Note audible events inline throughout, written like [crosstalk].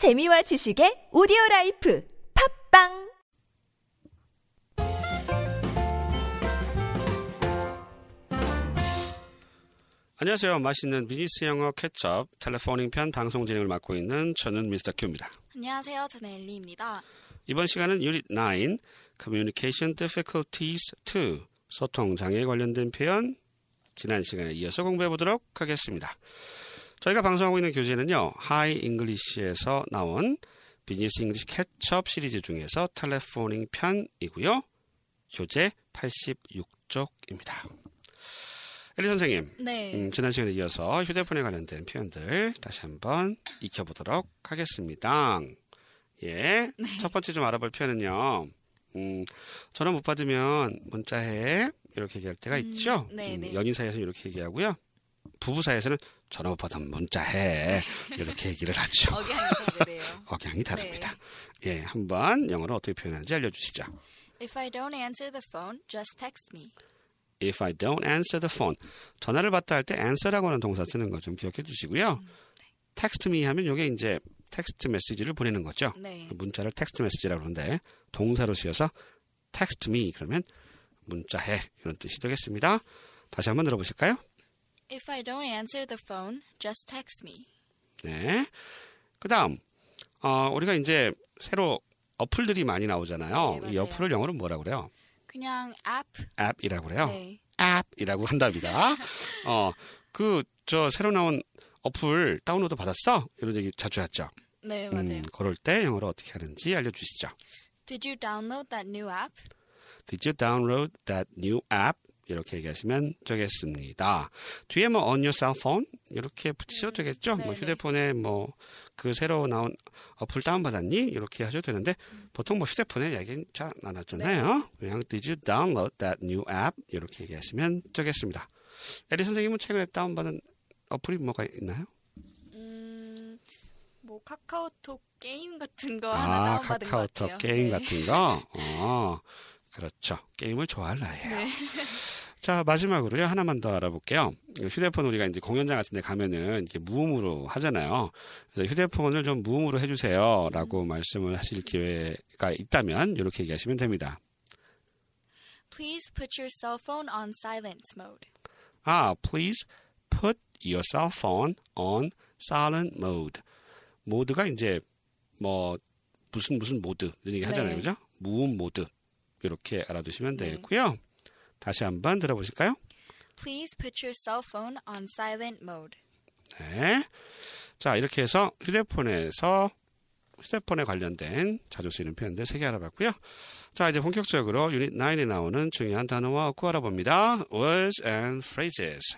재미와 지식의 오디오 라이프 팟빵 안녕하세요. 맛있는 비즈니스 영어 Catch Up Telephoning 편 방송 진행을 맡고 있는 저는 미스터 큐입니다. 안녕하세요. 저는 엘리입니다. 이번 시간은 유닛 9 Communication Difficulties 2 소통 장애에 관련된 표현 지난 시간에 이어서 공부해 보도록 하겠습니다. 저희가 방송하고 있는 교재는요. 하이 잉글리시에서 나온 Business English Catch Up 시리즈 중에서 Telephoning 편이고요. 교재 86쪽입니다. 엘리 선생님, 네. 음, 지난 시간에 이어서 휴대폰에 관련된 표현들 다시 한번 익혀보도록 하겠습니다. 예. 첫 번째 좀 알아볼 표현은요. 음, 전화 못 받으면 문자해. 이렇게 얘기할 때가 있죠. 네, 네. 연인 사이에서는 이렇게 얘기하고요. 부부 사이에서는 전화 못 받으면 문자해. 이렇게 얘기를 하죠. [laughs] 억양이 다르네요. [laughs] 억양이 다릅니다. 예. 한번 영어로 어떻게 표현하는지 알려주시죠. If I don't answer the phone, just text me. If I don't answer the phone. 전화를 받다 할 때 answer라고 하는 동사 쓰는 거 좀 기억해 두시고요. text me 하면 이게 이제 text message를 보내는 거죠. 네. 문자를 text message라고 그러는데 동사로 쓰여서 text me 그러면 문자해 이런 뜻이 되겠습니다. 다시 한번 들어보실까요? If I don't answer the phone, just text me. 네. 그다음 어, 우리가 이제 새로 어플들이 많이 나오잖아요. 네, 이. 어플을 영어로 뭐라고 그래요? 그냥 app. 앱이라고 그래요. 네. 앱이라고 한답니다. [laughs] 어, 그 저 새로 나온 어플 다운로드 받았어? 이런 얘기 자주 하죠. 네, 맞아요. 음, 그럴 때 영어로 어떻게 하는지 알려주시죠. Did you download that new app? Did you download that new app? 이렇게 얘기하시면 되겠습니다. 뒤에 뭐 on your cell phone 이렇게 붙이셔도 되겠죠. 뭐 네네. 휴대폰에 뭐 그 새로 나온 어플 다운 받았니? 이렇게 하셔도 되는데 보통 뭐 휴대폰에 얘기는 잘 안 하잖아요. 그냥 Did you download that new app? 이렇게 얘기하시면 되겠습니다. 에리 선생님은 최근에 다운받은 어플이 뭐가 있나요? 음, 뭐 카카오톡 게임 같은 거 하나 아, 다운받은 것 카카오톡 같아요. 게임 네. 같은 거. 어, 그렇죠. 게임을 좋아할 나이에요. 네. 자, 마지막으로요. 하나만 더 알아볼게요. 휴대폰 우리가 이제 공연장 같은 데 가면은 이렇게 무음으로 하잖아요. 그래서 휴대폰을 좀 무음으로 해주세요. 라고 말씀을 하실 기회가 있다면 이렇게 얘기하시면 됩니다. Please put your cell phone on silent mode. 아, please put your cell phone on silent mode. 모드가 이제 뭐 무슨 무슨 모드 이런 얘기 하잖아요. 네. 그죠? 무음 모드. 이렇게 알아두시면 네. 되겠고요. 다시 한번 들어보실까요? Please put your cell phone on silent mode. 네. 자, 이렇게 해서 휴대폰에서 휴대폰에 관련된 자주 쓰이는 표현들 3개 알아봤고요. 자, 이제 본격적으로 유닛 9에 나오는 중요한 단어와 어구 알아봅니다. words and phrases.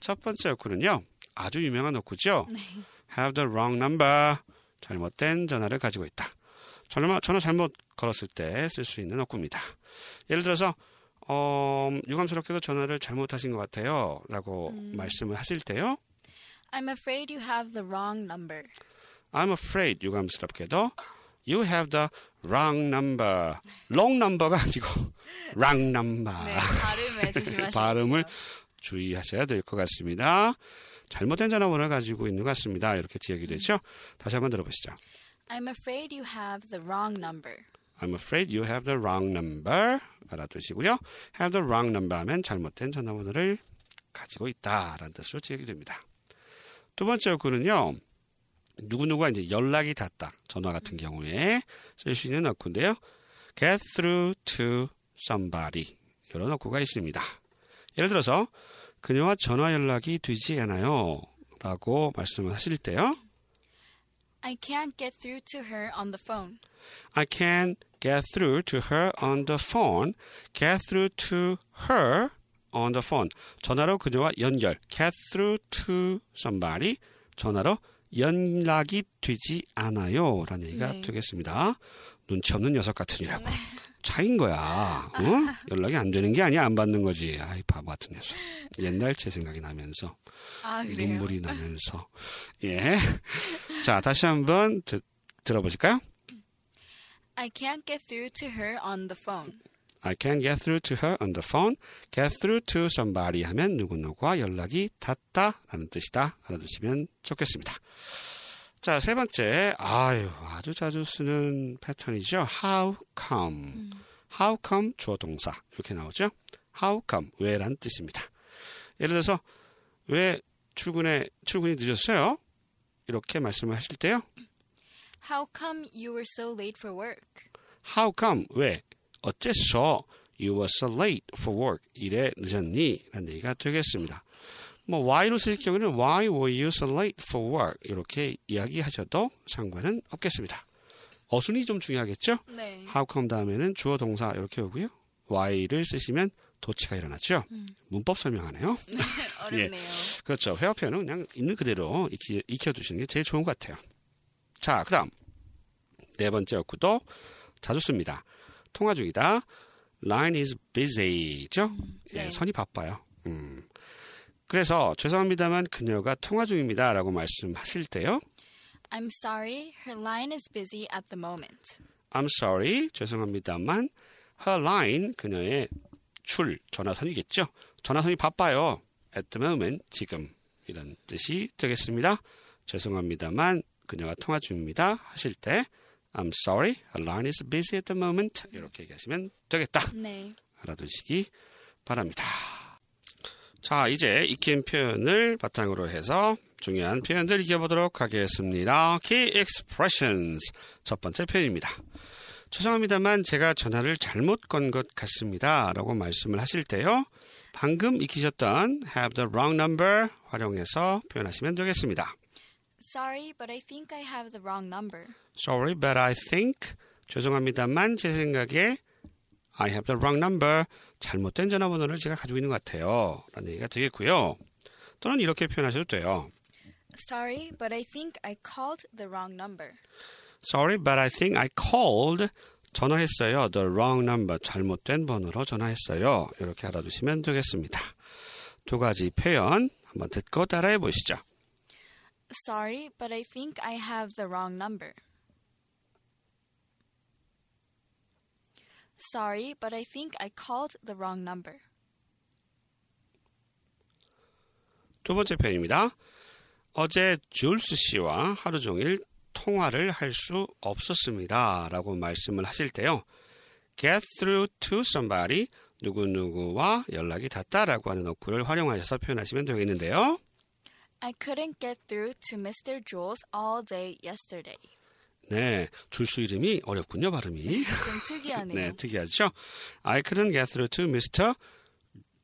첫 번째 어구는요. 아주 유명한 어구죠. have the wrong number. 잘못된 전화를 가지고 있다. 전화, 전화 잘못 걸었을 때 쓸 수 있는 어구입니다. 예를 들어서 어, 유감스럽게도 전화를 잘못하신 것 같아요. 라고 말씀을 하실 때요. I'm afraid you have the wrong number. I'm afraid 유감스럽게도 you have the wrong number. wrong number가 아니고 wrong number. 네, 발음에 조심하셔야 발음을. 주의하셔야 될 것 같습니다. 잘못된 전화번호를 가지고 있는 것 같습니다. 이렇게 지역이 되죠. 다시 한번 들어보시죠. I'm afraid you have the wrong number. I'm afraid you have the wrong number. 알아두시고요. have the wrong number 하면 잘못된 전화번호를 가지고 있다 라는 뜻으로 지역이 됩니다. 두 번째 어구는요. 누구누구가 이제 연락이 닿다. 전화 같은 경우에 쓸 수 있는 어구인데요. get through to somebody. 이런 어구가 있습니다. 예를 들어서 그녀와 전화 연락이 되지 않아요. 라고 말씀을 하실 때요. I can't get through to her on the phone. I can get through to her on the phone. Get through to her on the phone. 전화로 그녀와 연결. Get through to somebody. 전화로 연락이 되지 않아요. 라는 얘기가 네. 되겠습니다. 눈치 없는 녀석 같으니라고. 차인 거야. 어? 연락이 안 되는 게 아니야. 안 받는 거지. 아이, 바보 같은 녀석. 옛날 제 생각이 나면서. 아? 눈물이 나면서. 예. 자, 다시 한번 드- 들어보실까요? I can't get through to her on the phone. I can get through to her on the phone. Get through to somebody 하면 누구누구와 연락이 닿다라는 뜻이다. 알아두시면 좋겠습니다. 자, 세 번째. 아유, 아주 자주 쓰는 패턴이죠. how come. 음. how come 주어 동사. 이렇게 나오죠. how come 왜란 뜻입니다. 예를 들어서 왜 출근에 출근이 늦었어요? 이렇게 말씀을 하실 때요. How come you were so late for work? How come? 왜? 어째서 you were so late for work? 일에 늦었니? 라는 얘기가 되겠습니다. 뭐 why로 쓰실 경우는 why were you so late for work? 이렇게 이야기하셔도 상관은 없겠습니다. 어순이 좀 중요하겠죠? 네. how come 다음에는 주어 동사 이렇게 오고요. why를 쓰시면 도치가 일어나죠. 문법 설명하네요. [laughs] 어렵네요. [laughs] 그렇죠. 회화 표현은 그냥 있는 그대로 익히, 익혀두시는 게 제일 좋은 것 같아요. 자, 그 다음. 네 번째 어구도 자주 씁니다. 통화 중이다. Line is busy죠? 예, 네. 선이 바빠요. 음. 그래서 죄송합니다만 그녀가 통화 중입니다. 라고 말씀하실 때요. I'm sorry, her line is busy at the moment. I'm sorry. 죄송합니다만 her line 그녀의 출 전화선이겠죠. 전화선이 바빠요. At the moment 지금 이런 뜻이 되겠습니다. 죄송합니다만 그녀가 통화 중입니다. 하실 때 I'm sorry. Line is busy at the moment. 이렇게 얘기하시면 되겠다. 네. 알아두시기 바랍니다. 자, 이제 익힌 표현을 바탕으로 해서 중요한 표현들 익혀보도록 하겠습니다. Key expressions. 첫 번째 표현입니다. 죄송합니다만 제가 전화를 잘못 건 것 같습니다. 라고 말씀을 하실 때요. 방금 익히셨던 have the wrong number 활용해서 표현하시면 되겠습니다. Sorry, but I think I have the wrong number. Sorry, but I think 죄송합니다만 제 생각에 I have the wrong number 잘못된 전화번호를 제가 가지고 있는 것 같아요. 라는 얘기가 되겠고요. 또는 이렇게 표현하셔도 돼요. Sorry, but I think I called the wrong number. Sorry, but I think I called 전화했어요. The wrong number 잘못된 번호로 전화했어요. 이렇게 알아두시면 되겠습니다. 두 가지 표현 한번 듣고 따라해 보시죠. Sorry, but I think I have the wrong number. Sorry, but I think I called the wrong number. 두 번째 표현입니다. 어제 줄스 씨와 하루 종일 통화를 할 수 없었습니다. 라고 말씀을 하실 때요. get through to somebody 누구누구와 연락이 닿다라고 하는 어구를 활용하셔서 표현하시면 되겠는데요. I couldn't get through to Mr. Jules all day yesterday. 네, 줄수 이름이 어렵군요, 발음이. 좀 특이하네요. 네, 특이하죠. I couldn't get through to Mr.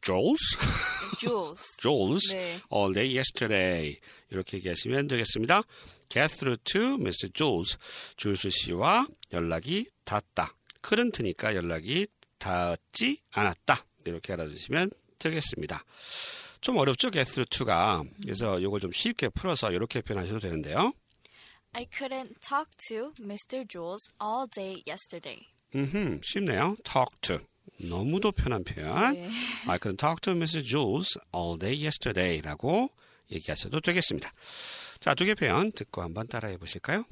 Jules, Jules. Jules 네. all day yesterday. 이렇게 얘기하시면 되겠습니다. Get through to Mr. Jules. 줄수 씨와 연락이 닿았다. couldn't니까 연락이 닿지 않았다. 이렇게 알아주시면 되겠습니다. 좀 어렵죠, get through to가. 그래서 이걸 좀 쉽게 풀어서 이렇게 표현하셔도 되는데요. I couldn't talk to Mr. Jules all day yesterday. 음, 쉽네요. talk to. 너무도 편한 표현. 네. I couldn't talk to Mr. Jules all day yesterday라고 얘기하셔도 되겠습니다. 자, 두 개 표현 듣고 한번 따라해 보실까요?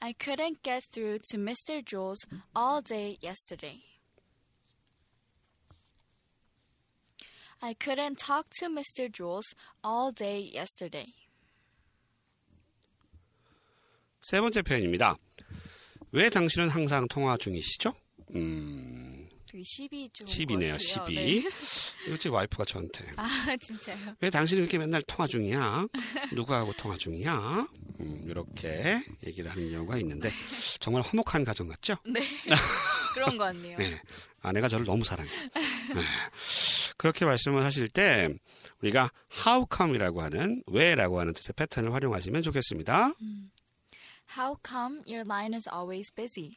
I couldn't get through to Mr. Jules all day yesterday. I couldn't talk to Mr. Jules all day yesterday. 세 번째 표현입니다. 왜 당신은 항상 통화 중이시죠? 음, 되게 12 좀. 10이네요, 12. [laughs] 이거 제 와이프가 저한테. 아, 진짜요? 왜 당신은 이렇게 맨날 통화 중이야? 누구하고 통화 중이야? 음, 이렇게 얘기를 하는 경우가 있는데, 정말 화목한 가정 같죠? 네. [laughs] 그런 거 같네요. 네. 아내가 저를 너무 사랑해요. 네. 그렇게 말씀을 하실 때 우리가 how come이라고 하는 왜라고 하는 뜻의 패턴을 활용하시면 좋겠습니다. How come your line is always busy?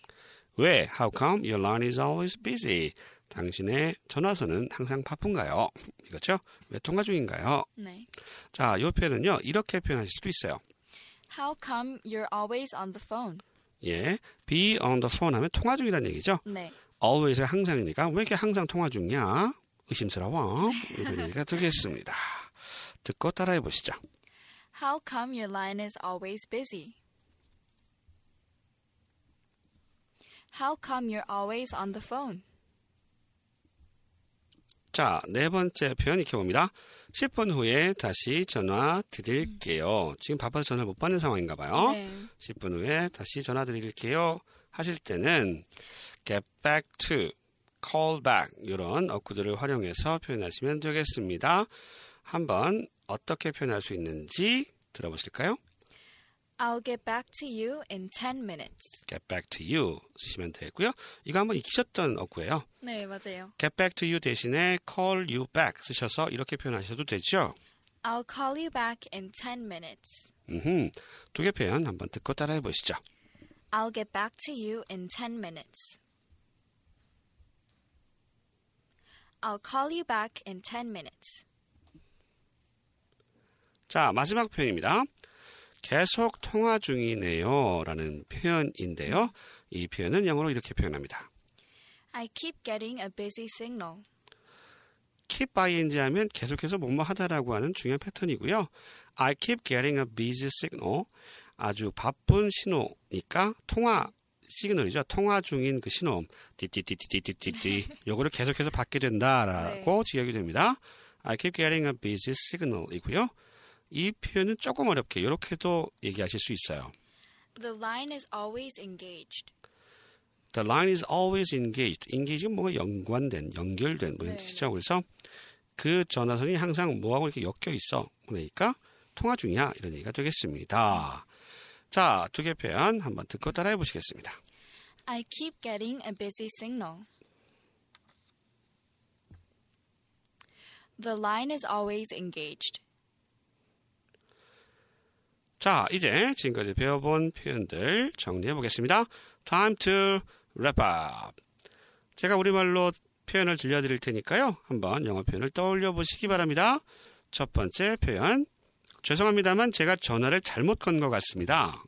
왜 how come your line is always busy? 당신의 전화선은 항상 바쁜가요? 이거죠? 왜 통화 중인가요? 네. 자, 이 표현은요. 이렇게 표현하실 수도 있어요. How come you're always on the phone? 예, be on the phone 하면 통화 중이라는 얘기죠. 네. always가 항상이니까 왜 이렇게 항상 통화 중이야? 의심스러워. 얘기가 되겠습니다. 듣고 따라해 보시죠. How come your line is always busy? How come you're always on the phone? 자, 네 번째 표현 익혀봅니다. 10분 후에 다시 전화 드릴게요. 지금 바빠서 전화를 못 받는 상황인가 봐요. 네. 10분 후에 다시 전화 드릴게요. 하실 때는 get back to, call back 이런 어구들을 활용해서 표현하시면 되겠습니다. 한번 어떻게 표현할 수 있는지 들어보실까요? I'll get back to you in 10 minutes. get back to you 쓰시면 되고요. 이거 한번 익히셨던 어구예요. 네, 맞아요. get back to you 대신에 call you back 쓰셔서 이렇게 표현하셔도 되죠. I'll call you back in 10 minutes. 음흠. 두개 표현 한번 듣고 따라해 보시죠. I'll get back to you in 10 minutes. I'll call you back in 10 minutes. 자, 마지막 표현입니다. 계속 통화 중이네요. 라는 표현인데요. 이 표현은 영어로 이렇게 표현합니다. I keep getting a busy signal. keep ing 하면 계속해서 뭐뭐 하다라고 하는 중요한 패턴이고요. I keep getting a busy signal. 아주 바쁜 신호니까 통화 시그널이죠. 통화 중인 그 신호. 띠띠띠띠띠띠띠. 요거를 계속해서 받게 된다라고 지역이 됩니다. I keep getting a busy signal이고요. 이 표현은 조금 어렵게 이렇게도 얘기하실 수 있어요. The line is always engaged. The line is always engaged. engage는 뭔가 연관된, 연결된 뭐 이런 네, 뜻이죠. 그래서 그 전화선이 항상 뭐하고 이렇게 엮여 있어. 그러니까 통화 중이야. 이런 얘기가 되겠습니다. 자, 두 개 표현 한번 듣고 따라해 보시겠습니다. I keep getting a busy signal. The line is always engaged. 자, 이제 지금까지 배워본 표현들 정리해 보겠습니다. Time to wrap up. 제가 우리말로 표현을 들려드릴 테니까요. 한번 영어 표현을 떠올려 보시기 바랍니다. 첫 번째 표현. 죄송합니다만 제가 전화를 잘못 건 것 같습니다.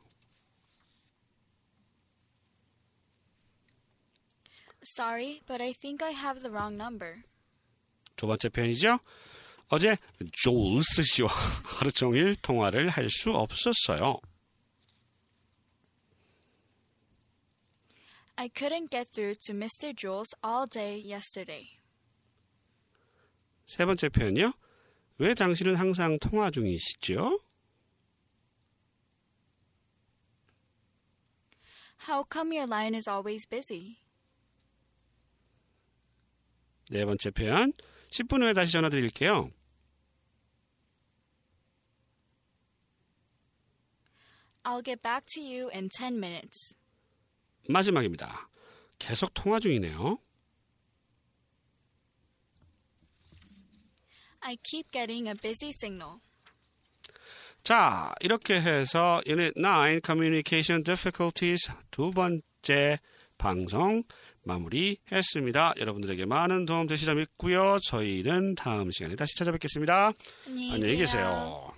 Sorry, but I think I have the wrong number. 두 번째 표현이죠. 어제 조울스 씨와 하루 종일 통화를 할 수 없었어요. I couldn't get through to Mr. Jules all day yesterday. 세 번째 표현이요. 왜 당신은 항상 통화 중이시죠? How come your line is always busy? 네 번째 표현. 10분 후에 다시 전화 드릴게요. I'll get back to you in 10 minutes. 마지막입니다. 계속 통화 중이네요. I keep getting a busy signal. 자, 이렇게 해서 Unit 9 Communication Difficulties 두 번째 방송 마무리했습니다. 여러분들에게 많은 도움 되시자 믿고요. 저희는 다음 시간에 다시 찾아뵙겠습니다. 안녕히 계세요.